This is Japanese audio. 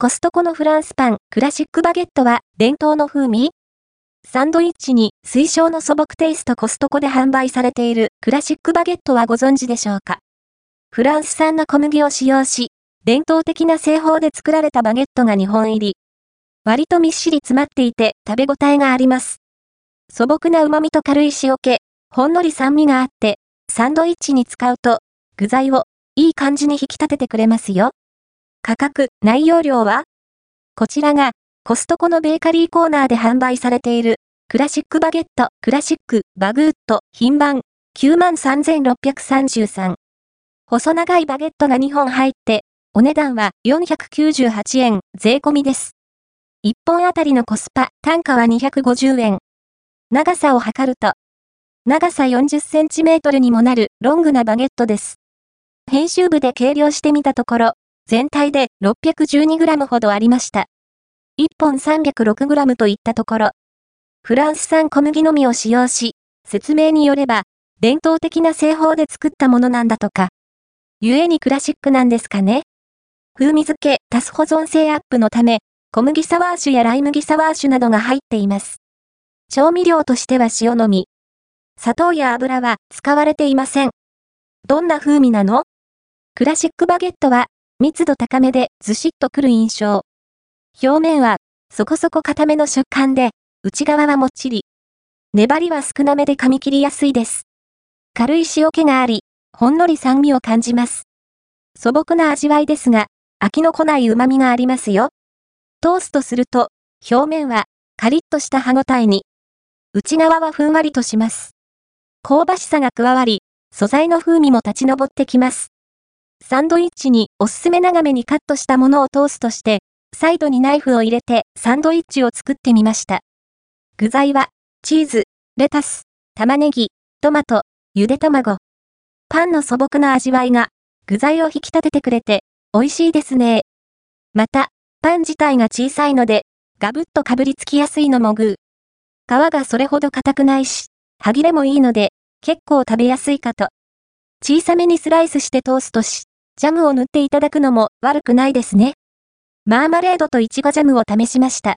コストコのフランスパン、クラシックバゲットは伝統の風味？サンドイッチに推奨の素朴テイストコストコで販売されているクラシックバゲットはご存知でしょうか？フランス産の小麦を使用し、伝統的な製法で作られたバゲットが2本入り。割とみっしり詰まっていて食べ応えがあります。素朴な旨味と軽い塩気、ほんのり酸味があって、サンドイッチに使うと、具材をいい感じに引き立ててくれますよ。価格、内容量は？こちらが、コストコのベーカリーコーナーで販売されている、クラシックバゲット、クラシック、バグーット、品番、93,633。細長いバゲットが2本入って、お値段は498円、税込みです。1本あたりのコスパ、単価は250円。長さを測ると、長さ40センチメートルにもなるロングなバゲットです。編集部で計量してみたところ、全体で 612g ほどありました。1本 306g といったところ、フランス産小麦のみを使用し、説明によれば、伝統的な製法で作ったものなんだとか。故にクラシックなんですかね風味付け、足す保存性アップのため、小麦サワー酒やライ麦サワー酒などが入っています。調味料としては塩のみ。砂糖や油は使われていません。どんな風味なの？クラシックバゲットは密度高めでずしっとくる印象。表面はそこそこ固めの食感で、内側はもっちり。粘りは少なめで噛み切りやすいです。軽い塩気があり、ほんのり酸味を感じます。素朴な味わいですが、飽きのこない旨味がありますよ。トーストすると、表面はカリッとした歯ごたえに、内側はふんわりとします。香ばしさが加わり、素材の風味も立ち上ってきます。サンドイッチにおすすめ長めにカットしたものをトーストして、サイドにナイフを入れてサンドイッチを作ってみました。具材は、チーズ、レタス、玉ねぎ、トマト、ゆで卵。パンの素朴な味わいが、具材を引き立ててくれて、美味しいですね。また、パン自体が小さいので、ガブッとかぶりつきやすいのもグー。皮がそれほど硬くないし、歯切れもいいので、結構食べやすいかと。小さめにスライスしてトーストし、ジャムを塗っていただくのも悪くないですね。マーマレードとイチゴジャムを試しました。